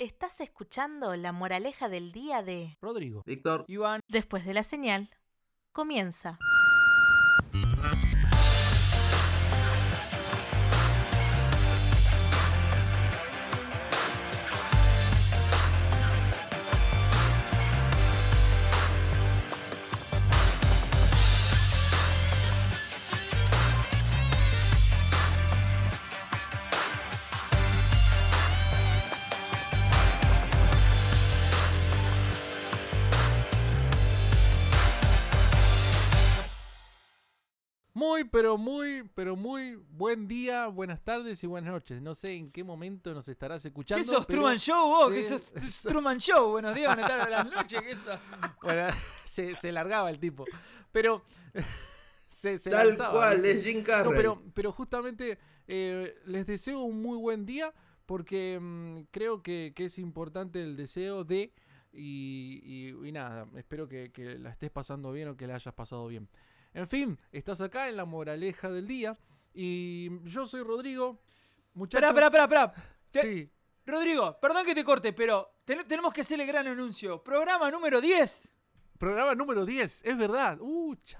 Estás escuchando la moraleja del día de Rodrigo. Víctor. Iván. Después de la señal, comienza. Muy, pero muy, pero muy buen día, buenas tardes y buenas noches. No sé en qué momento nos estarás escuchando. ¿Qué sos pero- Truman Show vos? Sí. ¿Qué sos es Truman Show? Buenos días, buenas tardes, buenas noches. ¿Qué sos? Bueno, se, se largaba el tipo. Pero se, se Tal lanzaba, cual, es Jim Carrey. No, pero, pero justamente eh, les deseo un muy buen día porque mm, creo que, que es importante el deseo de... Y, y- y nada, espero que, que la estés pasando bien o que la hayas pasado bien. En fin, estás acá en la moraleja del día y yo soy Rodrigo. Muchachos, esperá, esperá. Te- Sí, Rodrigo, perdón que te corte, pero ten- tenemos que hacer el gran anuncio. Programa número 10. programa número 10, es verdad. Uh, cha-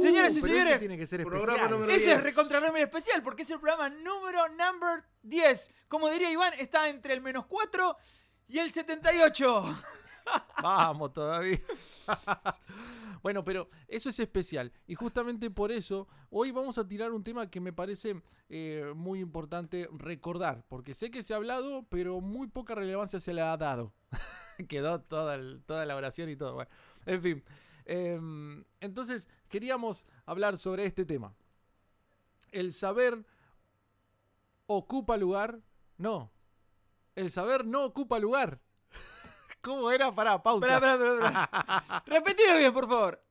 Señoras y este señores, tiene que ser programa especial. número Ese 10. es recontra especial porque es el programa número number 10. Como diría Iván, está entre el menos 4 y el 78. Vamos todavía. bueno, pero eso es especial. Y justamente por eso, hoy vamos a tirar un tema que me parece eh, muy importante recordar. Porque sé que se ha hablado, pero muy poca relevancia se le ha dado. Quedó toda, toda la oración y todo. Bueno, en fin. Em, entonces, queríamos hablar sobre este tema. El saber ocupa lugar. No. El saber no ocupa lugar. ¿Cómo era? Pará, pausa. Esperá, esperá, esperá. Repetilo bien, por favor.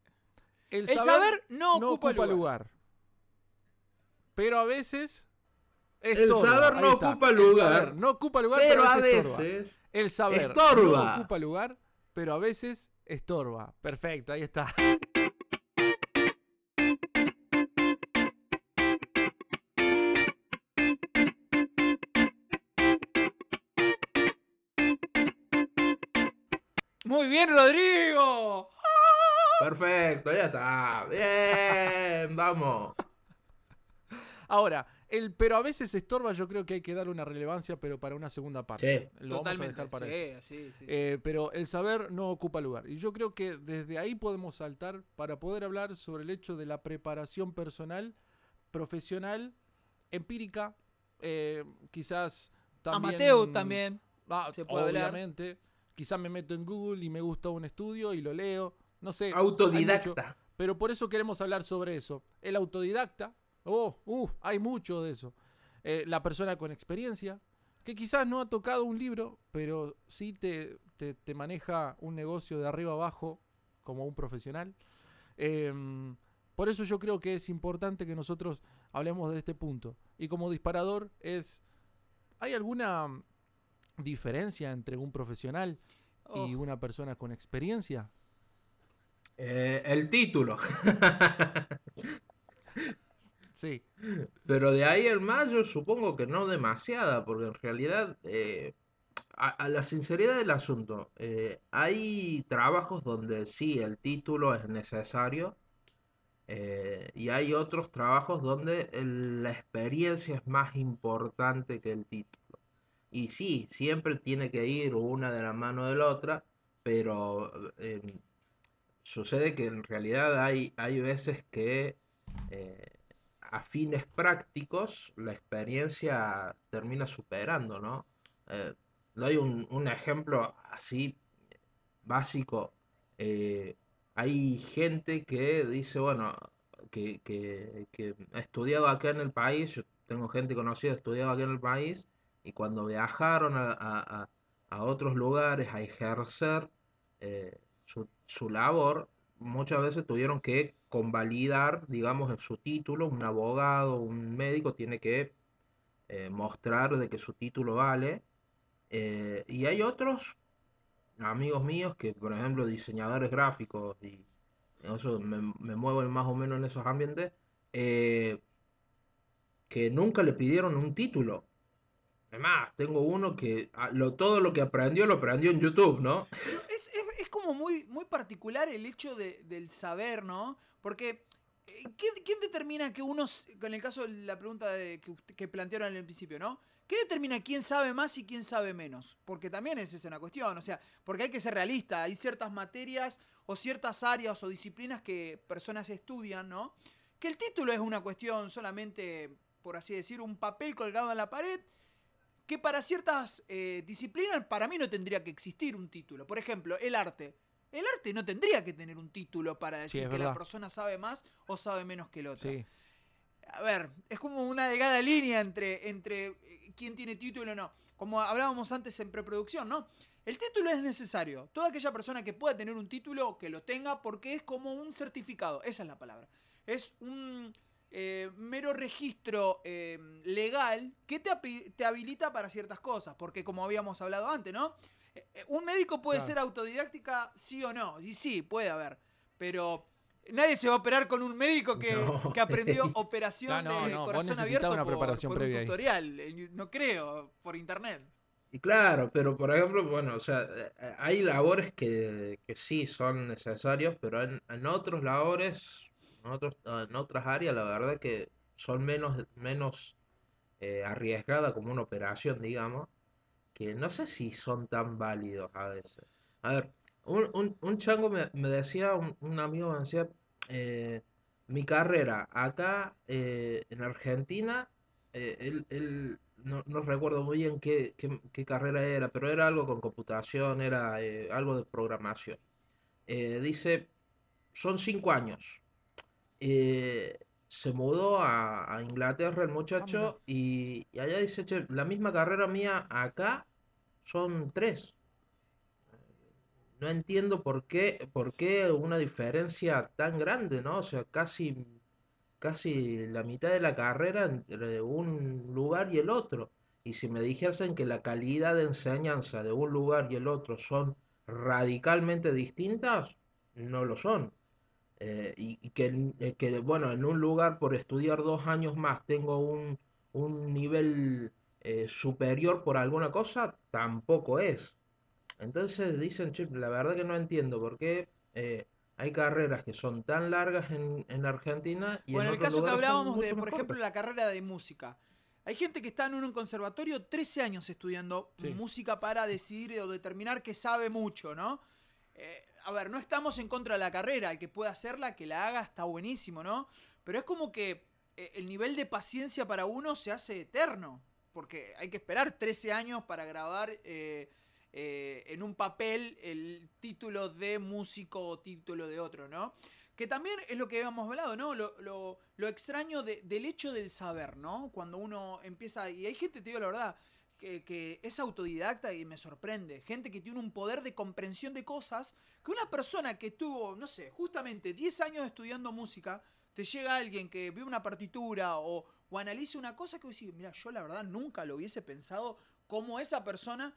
El saber no ocupa lugar. Pero a veces. El estorba. saber Ahí no ocupa El lugar, saber no ocupa lugar, pero pero, a veces estorba. veces El saber estorba. no ocupa lugar, pero a veces estorba. Perfecto, ahí está. Muy bien, Rodrigo. Perfecto, ya está. Bien, vamos. Ahora, el pero a veces estorba, yo creo que hay que darle una relevancia, pero para una segunda parte. Sí. Lo vamos a dejar para sí, eso. sí, sí, sí. Eh, pero el saber no ocupa lugar. Y yo creo que desde ahí podemos saltar para poder hablar sobre el hecho de la preparación personal, profesional, empírica, eh, quizás también... Amateur también. Ah, se puede hablar. Quizás me meto en Google y me gusta un estudio y lo leo. No sé. Autodidacta. mucho. Pero por eso queremos hablar sobre eso. El autodidacta. Oh, uh, hay mucho de eso. Eh, la persona con experiencia, que quizás no ha tocado un libro, pero sí te, te- te maneja un negocio de arriba abajo como un profesional. Em, por eso yo creo que es importante que nosotros hablemos de este punto. Y como disparador es, ¿hay alguna diferencia entre un profesional y una persona con experiencia? Eh, el título. Sí. Pero de ahí en más yo supongo que no demasiada, porque en realidad, eh, a, a la sinceridad del asunto, eh, hay trabajos donde sí el título es necesario, eh, y hay otros trabajos donde el- la experiencia es más importante que el título. Y sí, siempre tiene que ir una de la mano de la otra, pero eh, sucede que en realidad hay, hay veces que... eh, a fines prácticos, la experiencia termina superando, ¿no? Eh, doy un, un ejemplo así básico. Hay gente que dice, bueno, que, que- que ha estudiado acá en el país, yo tengo gente conocida estudiado acá en el país, y cuando viajaron a, a- a- otros lugares a ejercer eh, su, su labor, muchas veces tuvieron que convalidar, digamos, su título, un abogado, un médico tiene que eh, mostrar de que su título vale. Eh, y hay otros amigos míos que, por ejemplo, diseñadores gráficos y eso me, me muevo más o menos en esos ambientes, eh, que nunca le pidieron un título. Es más, tengo uno que ah, lo, todo lo que aprendió lo aprendió en YouTube, ¿no? Es, es- como muy, muy particular el hecho de- del saber, ¿no? Porque, eh, ¿quién, determina que uno, en el caso de la pregunta que, plantearon en el principio, ¿no? ¿Qué determina quién sabe más y quién sabe menos? Porque también es una cuestión, o sea, porque hay que ser realista, hay ciertas materias o ciertas áreas o disciplinas que personas estudian, ¿no? Que el título es una cuestión solamente, por así decir, un papel colgado en la pared que para ciertas eh, disciplinas para mí no tendría que existir un título. Por ejemplo, el arte. El arte no tendría que tener un título para decir que la persona sabe más o sabe menos que el otro. Sí. A ver, es como una delgada línea entre, entre eh, quién tiene título o no. Como hablábamos antes en preproducción, ¿no? El título es necesario. Toda aquella persona que pueda tener un título, que lo tenga, porque es como un certificado. Esa es la palabra. Es un eh, mero registro eh, legal que te, te habilita para ciertas cosas. Porque como habíamos hablado antes, ¿no? Eh, Un médico puede Claro. ser autodidáctica, sí o no. Y sí, puede haber. Pero nadie se va a operar con un médico que, No. que aprendió operación no, de no, vos corazón abierto una por, preparación por un tutorial. No creo, por internet. Y claro, pero por ejemplo, bueno, o sea, hay labores que, que sí son necesarios, pero en, en otros labores, en otras áreas, la verdad que son menos, menos eh, arriesgadas como una operación, digamos, que no sé si son tan válidos a veces. A ver, un, un, un chango me, decía, un, amigo me decía, eh, mi carrera acá eh, en Argentina, eh, él, él- no, no recuerdo muy bien qué, qué- carrera era, pero era algo con computación, era algo de programación. Dice, son cinco años. Eh, se mudó a, a Inglaterra el muchacho y, y allá dice, "Che, la misma carrera mía acá son tres. No entiendo por qué, por qué una diferencia tan grande, ¿no? O sea, casi, casi la mitad de la carrera entre un lugar y el otro. Y si me dijesen que la calidad de enseñanza de un lugar y el otro son radicalmente distintas, no lo son. Eh, y, y que, en- eh, que, bueno, en un lugar por estudiar dos años más tengo un, un nivel eh, superior por alguna cosa, tampoco es. Entonces dicen, "Che, la verdad que no entiendo por qué eh, hay carreras que son tan largas en, en Argentina y Bueno, en el caso que hablábamos de, por ejemplo, cortas". la carrera de música. Hay gente que está en un conservatorio 13 años estudiando Sí. música para decidir o determinar que sabe mucho, ¿no? Eh, a ver, no estamos en contra de la carrera. El que pueda hacerla, que la haga, está buenísimo, ¿no? Pero es como que eh, el nivel de paciencia para uno se hace eterno. Porque hay que esperar 13 años para grabar eh, en un papel el título de músico o título de otro, ¿no? Que también es lo que habíamos hablado, ¿no? Lo, lo- lo extraño de- del hecho del saber, ¿no? Cuando uno empieza. Y hay gente, te digo la verdad, que, es autodidacta y me sorprende. Gente que tiene un poder de comprensión de cosas que una persona que tuvo, no sé, justamente 10 años estudiando música, te llega alguien que ve una partitura o, o analice una cosa que vos decís, mira, yo la verdad nunca lo hubiese pensado como esa persona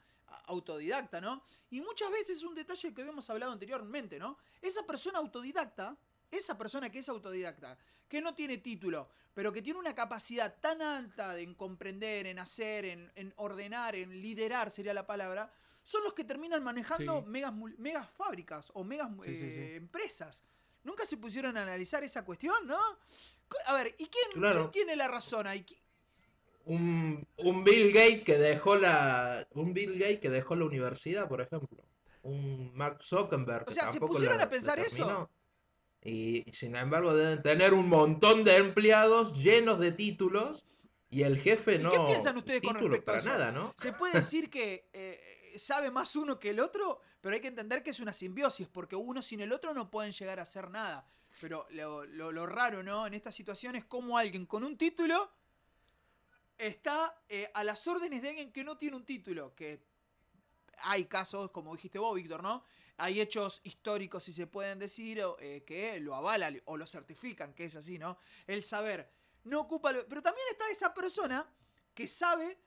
autodidacta, ¿no? Y muchas veces un detalle que habíamos hablado anteriormente, ¿no? Esa persona autodidacta, esa persona que es autodidacta, que no tiene título, pero que tiene una capacidad tan alta de en comprender, en hacer, en, en ordenar, en liderar sería la palabra, son los que terminan manejando Sí. megas, megas fábricas o megas Sí, eh, sí. empresas. Nunca se pusieron a analizar esa cuestión, ¿no? A ver, ¿y quién, Claro. quién tiene la razón ahí? ¿Qui- un, un Bill Gates que dejó la un Bill Gates que dejó la universidad, por ejemplo. Un Mark Zuckerberg O sea, ¿se tampoco pusieron la- a pensar eso? Y, y sin embargo deben tener un montón de empleados llenos de títulos y el jefe ¿Y no qué piensan ustedes con título respecto a para eso? nada, ¿no? Se puede decir que eh, sabe más uno que el otro, pero hay que entender que es una simbiosis, porque uno sin el otro no pueden llegar a hacer nada. Pero lo, lo- lo raro, ¿no? En esta situación es como alguien con un título está eh, a las órdenes de alguien que no tiene un título. Que hay casos, como dijiste vos, Víctor, ¿no? Hay hechos históricos, si se pueden decir, eh, que lo avalan o lo certifican, que es así, ¿no? El saber no ocupa... lo- Pero también está esa persona que sabe...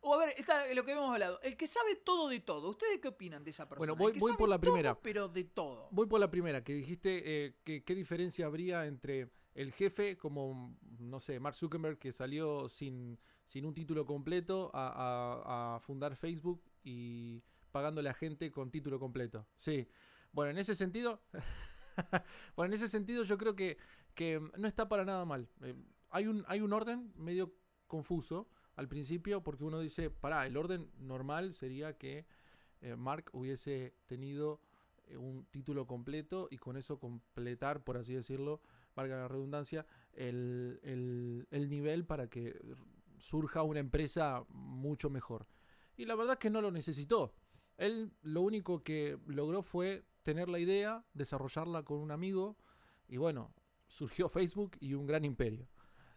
O a ver, está lo que habíamos hablado. El que sabe todo de todo. ¿Ustedes qué opinan de esa persona? Bueno, El voy- que voy sabe por la todo, primera. pero de todo. Voy por la primera, que dijiste eh, que qué diferencia habría entre el jefe, como, no sé, Mark Zuckerberg, que salió sin, sin un título completo a, a- a fundar Facebook y pagándole a gente con título completo. Sí. Bueno, en ese sentido, bueno, en ese sentido yo creo que, que no está para nada mal. Eh, hay, un, hay un orden medio confuso al principio porque uno dice, pará, el orden normal sería que eh, Mark hubiese tenido eh, un título completo y con eso completar, por así decirlo, valga la redundancia, el- el nivel para que surja una empresa mucho mejor. Y la verdad es que no lo necesitó. Él lo único que logró fue tener la idea, desarrollarla con un amigo y bueno, surgió Facebook y un gran imperio.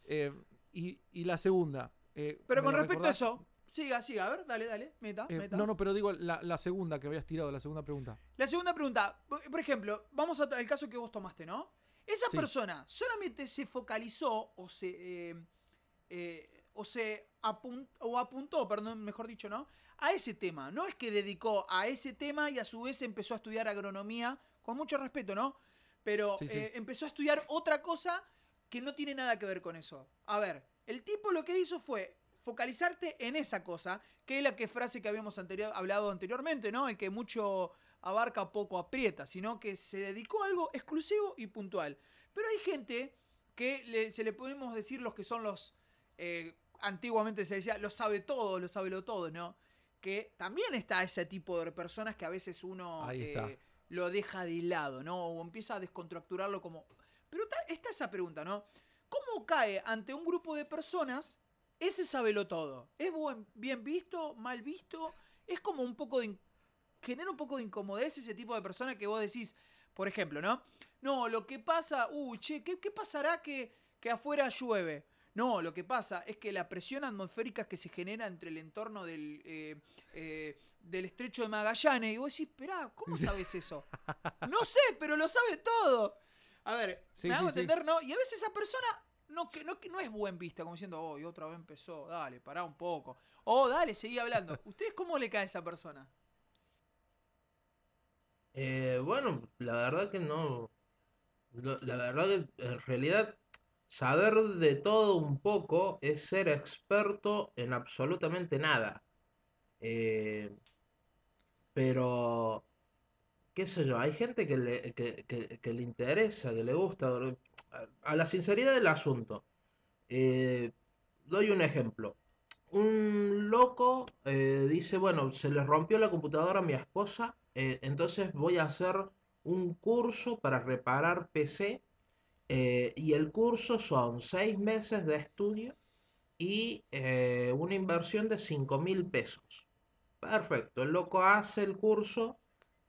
Eh, y, y la segunda. eh, Pero ¿me con respecto a eso, siga, siga, a ver, dale, dale, meta, Eh, meta. no, no, pero digo la, la segunda que habías tirado, la segunda pregunta. La segunda pregunta, por ejemplo, vamos al caso que vos tomaste, ¿no? Esa Sí. persona solamente se focalizó o se eh, o se apun- o apuntó, perdón, mejor dicho, ¿no? A ese tema. No es que dedicó a ese tema y a su vez empezó a estudiar agronomía, con mucho respeto, ¿no? Pero Sí, sí. eh, empezó a estudiar otra cosa que no tiene nada que ver con eso. A ver, el tipo lo que hizo fue focalizarte en esa cosa, que es la que frase que habíamos anterior, hablado anteriormente, ¿no? El que mucho abarca poco aprieta, sino que se dedicó a algo exclusivo y puntual. Pero hay gente que le- se le podemos decir los que son los, eh, antiguamente se decía, lo sabe todo, lo sabe lo todo, ¿no? Que también está ese tipo de personas que a veces uno eh, lo deja de lado, ¿no? O empieza a descontracturarlo como... Pero está, está esa pregunta, ¿no? ¿Cómo cae ante un grupo de personas ese sabelo todo? ¿Es buen- bien visto, mal visto? Es como un poco de... Genera un poco de incomodez ese tipo de persona que vos decís, por ejemplo, ¿no? No, lo que pasa, uy, che, ¿qué, qué pasará que, que afuera llueve? No, lo que pasa es que la presión atmosférica que se genera entre el entorno del, eh, eh, del estrecho de Magallanes, y vos decís, esperá, ¿cómo sabes eso? No sé, pero lo sabe todo. A ver, Sí, me hago sí. entender, ¿no? Y a veces esa persona no, que, no, que no es buen vista, como diciendo, oh, y otra vez empezó, dale, pará un poco. Oh, dale, seguí hablando. ¿Ustedes cómo le cae a esa persona? Eh, bueno, la verdad que no. La verdad que en realidad saber de todo un poco es ser experto en absolutamente nada. Eh, pero, qué sé yo, hay gente que le, que, le interesa, que le gusta. A, la sinceridad del asunto. Eh, doy un ejemplo. Un loco eh, dice, bueno, se le rompió la computadora a mi esposa, entonces voy a hacer un curso para reparar PC eh, y el curso son seis meses de estudio y eh, una inversión de cinco mil pesos. Perfecto, el loco hace el curso,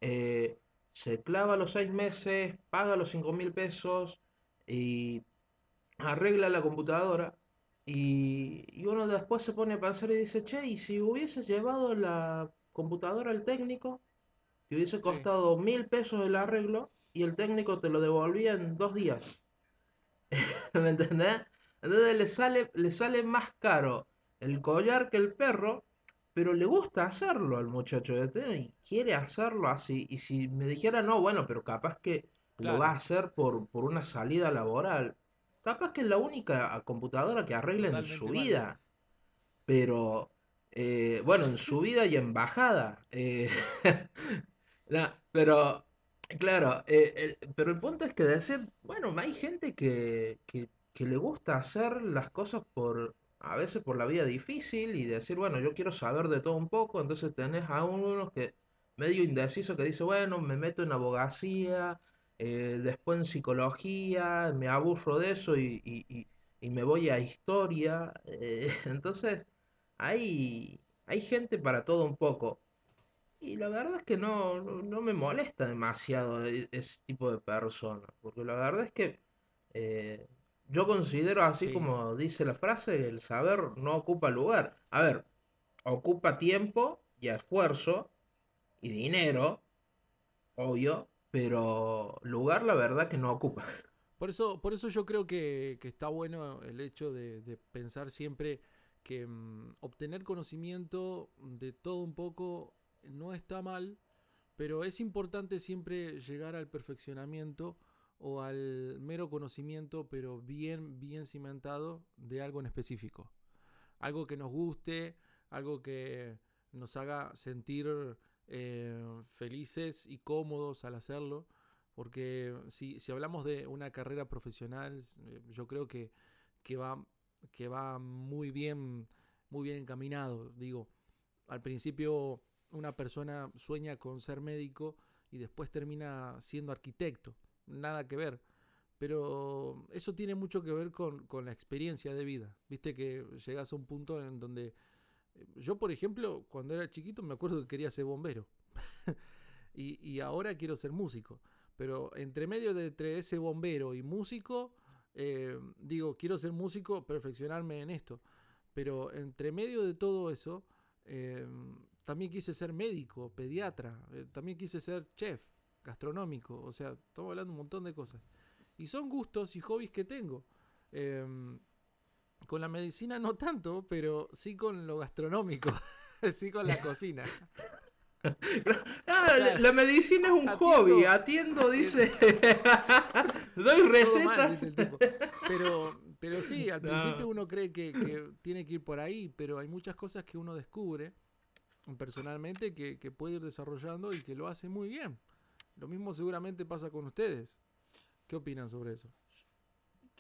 eh, se clava los seis meses, paga los cinco mil pesos y arregla la computadora. Y, y uno después se pone a pensar y dice, che, ¿y si hubieses llevado la computadora al técnico? Que hubiese costado mil pesos el arreglo y el técnico te lo devolvía en dos días. ¿Me entendés? Entonces le sale, le sale más caro el collar que el perro, pero le gusta hacerlo al muchacho y quiere hacerlo así. Y si me dijera, no, bueno, pero capaz que Claro. lo va a hacer por, por una salida laboral. Capaz que es la única computadora que arregla en su vida. Pero, eh, bueno, en su vida y en bajada. eh, no, pero, claro, eh, el- pero el punto es que decir, bueno, hay gente que, que, le gusta hacer las cosas por, a veces por la vida difícil y decir, bueno, yo quiero saber de todo un poco, entonces tenés a uno que medio indeciso que dice, bueno, me meto en abogacía, eh, después en psicología, me aburro de eso y- y me voy a historia. eh, entonces, hay, hay gente para todo un poco. Y la verdad es que no, no, no me molesta demasiado e- ese tipo de personas, porque la verdad es que eh, yo considero así Sí. como dice la frase, el saber no ocupa lugar. A ver, ocupa tiempo y esfuerzo y dinero, obvio, pero lugar la verdad que no ocupa. Por eso, por eso yo creo que, que está bueno el hecho de, de pensar siempre que mm, obtener conocimiento de todo un poco no está mal, pero es importante siempre llegar al perfeccionamiento o al mero conocimiento, pero bien, bien cimentado de algo en específico. Algo que nos guste, algo que nos haga sentir eh, felices y cómodos al hacerlo. Porque si, si, hablamos de una carrera profesional, eh, yo creo que, que, va, que va muy bien, muy bien encaminado. Digo, al principio una persona sueña con ser médico y después termina siendo arquitecto. Nada que ver. Pero eso tiene mucho que ver con, con la experiencia de vida. Viste que llegas a un punto en donde eh, yo, por ejemplo, cuando era chiquito me acuerdo que quería ser bombero. y, y, ahora quiero ser músico. Pero entre medio de entre ese bombero y músico, eh, digo, quiero ser músico, perfeccionarme en esto. Pero entre medio de todo eso, eh, también quise ser médico, pediatra, eh, también quise ser chef, gastronómico. O sea, estamos hablando de un montón de cosas. Y son gustos y hobbies que tengo. Eh, con la medicina no tanto, pero sí con lo gastronómico, sí con la cocina. Ah, la, la, medicina es un atiendo, hobby, atiendo, dice. Doy recetas. Mal, pero, pero sí, al no. principio uno cree que, que, tiene que ir por ahí, pero hay muchas cosas que uno descubre personalmente que, que puede ir desarrollando y que lo hace muy bien. Lo mismo seguramente pasa con ustedes. ¿Qué opinan sobre eso?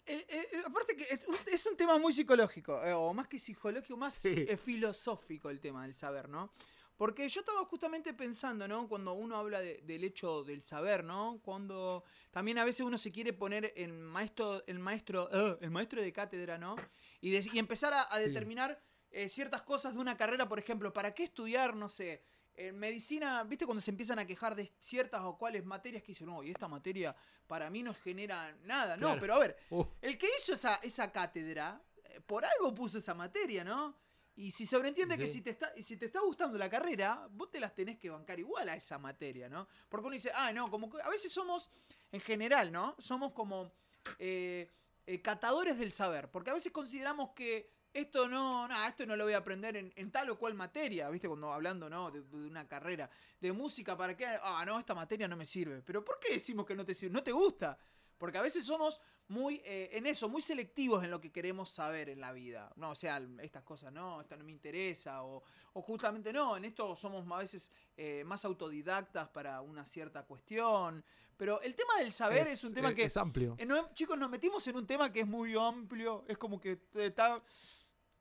Eh, eh, aparte que es, es, un tema muy psicológico, eh, o más que psicológico, más sí. filosófico el tema del saber, ¿no? Porque yo estaba justamente pensando, ¿no? Cuando uno habla de, del hecho del saber, ¿no? Cuando también a veces uno se quiere poner en maestro, el maestro, el maestro de cátedra, ¿no? Y, de, y empezar a, a determinar eh, ciertas cosas de una carrera, por ejemplo, ¿para qué estudiar, no sé, en medicina, viste cuando se empiezan a quejar de ciertas o cuales materias que dicen, no, y esta materia para mí no genera nada, claro. no, pero a ver, uh. el que hizo esa, esa cátedra, eh, por algo puso esa materia, ¿no? Y si sobreentiende sí. que si te, está, si te está gustando la carrera, vos te las tenés que bancar igual a esa materia, ¿no? Porque uno dice, ah, no, como que a veces somos, en general, ¿no? Somos como eh, eh, catadores del saber, porque a veces consideramos que esto no, no, esto no lo voy a aprender en, en, tal o cual materia, ¿viste? Cuando hablando, ¿no? De, de, una carrera de música, ¿para qué? Ah, no, esta materia no me sirve. Pero ¿por qué decimos que no te sirve? No te gusta. Porque a veces somos muy, eh, en eso, muy selectivos en lo que queremos saber en la vida. No, o sea, estas cosas, no, esto no me interesa. O, o justamente no, en esto somos a veces eh, más autodidactas para una cierta cuestión. Pero el tema del saber es, es un tema es, que... Es amplio. Eh, no, chicos, nos metimos en un tema que es muy amplio. Es como que está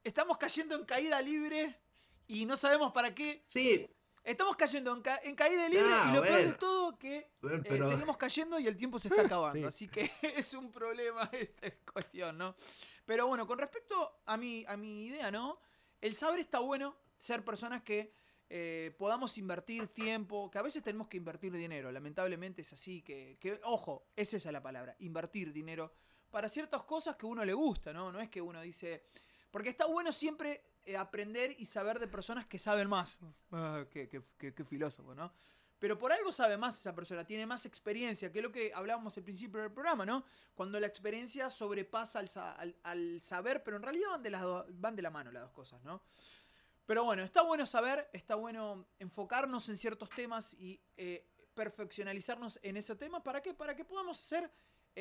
estamos cayendo en caída libre y no sabemos para qué. Sí. Estamos cayendo en, ca en caída libre ah, y lo peor de todo que pero... eh, seguimos cayendo y el tiempo se está acabando. sí. Así que es un problema esta cuestión, ¿no? Pero bueno, con respecto a mi, a mi idea, ¿no? El saber está bueno, ser personas que eh, podamos invertir tiempo, que a veces tenemos que invertir dinero, lamentablemente es así, que, que, ojo, es esa la palabra, invertir dinero para ciertas cosas que a uno le gusta, ¿no? No es que uno dice, porque está bueno siempre eh, aprender y saber de personas que saben más. Ah, qué, qué, qué, qué, filósofo, ¿no? Pero por algo sabe más esa persona, tiene más experiencia, que es lo que hablábamos al principio del programa, ¿no? Cuando la experiencia sobrepasa al, al, al saber, pero en realidad van de, las do, van de la mano las dos cosas, ¿no? Pero bueno, está bueno saber, está bueno enfocarnos en ciertos temas y eh, perfeccionalizarnos en ese tema. ¿Para qué? Para que podamos ser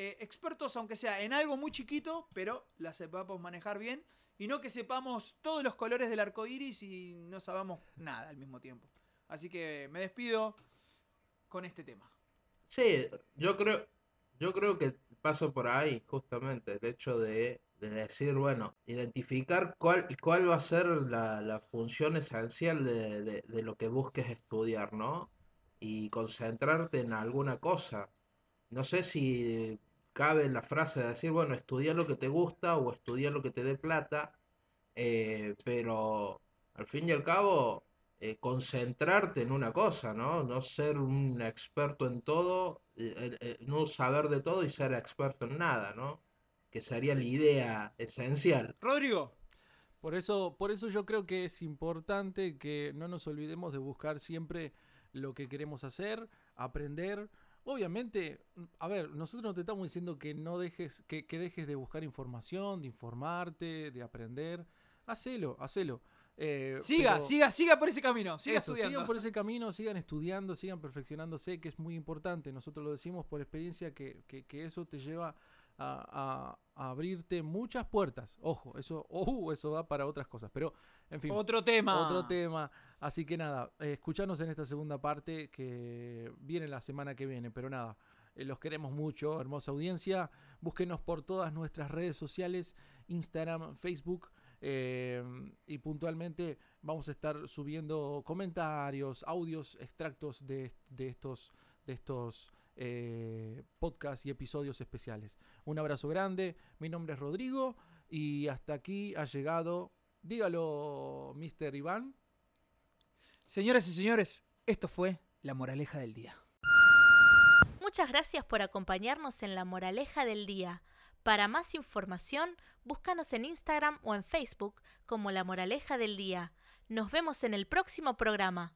eh, expertos, aunque sea en algo muy chiquito, pero la sepamos manejar bien y no que sepamos todos los colores del arco iris y no sabamos nada al mismo tiempo. Así que me despido con este tema. Sí, yo creo, yo creo que paso por ahí, justamente, el hecho de, de decir, bueno, identificar cuál, cuál va a ser la, función esencial de, de lo que busques estudiar, ¿no? Y concentrarte en alguna cosa. No sé si cabe la frase de decir, bueno, estudia lo que te gusta o estudia lo que te dé plata, eh, pero al fin y al cabo, eh, concentrarte en una cosa, ¿no? No ser un experto en todo, eh, no saber de todo y ser experto en nada, ¿no? Que sería la idea esencial. Rodrigo. Por eso, por eso yo creo que es importante que no nos olvidemos de buscar siempre lo que queremos hacer, aprender, Obviamente, a ver, nosotros no te estamos diciendo que no dejes, que, que dejes de buscar información, de informarte, de aprender. Hacelo, hacelo. Eh, Siga, pero- siga, siga por ese camino. Siga eso, estudiando. sigan por ese camino, sigan estudiando, sigan perfeccionándose, que es muy importante. Nosotros lo decimos por experiencia que, que- que eso te lleva a, a- a abrirte muchas puertas. Ojo, eso, uh, eso va para otras cosas. Pero, en fin, Otro tema. otro tema. Así que nada, eh, escuchanos en esta segunda parte que viene la semana que viene. Pero nada, eh, los queremos mucho, hermosa audiencia. Búsquenos por todas nuestras redes sociales, Instagram, Facebook. eh, y puntualmente vamos a estar subiendo comentarios, audios, extractos de, de estos, de estos podcasts y episodios especiales. Un abrazo grande, mi nombre es Rodrigo y hasta aquí ha llegado, dígalo, Mr. Iván. Señoras y señores, esto fue la moraleja del día. Muchas gracias por acompañarnos en la moraleja del día. Para más información, búscanos en Instagram o en Facebook como La Moraleja del Día. Nos vemos en el próximo programa.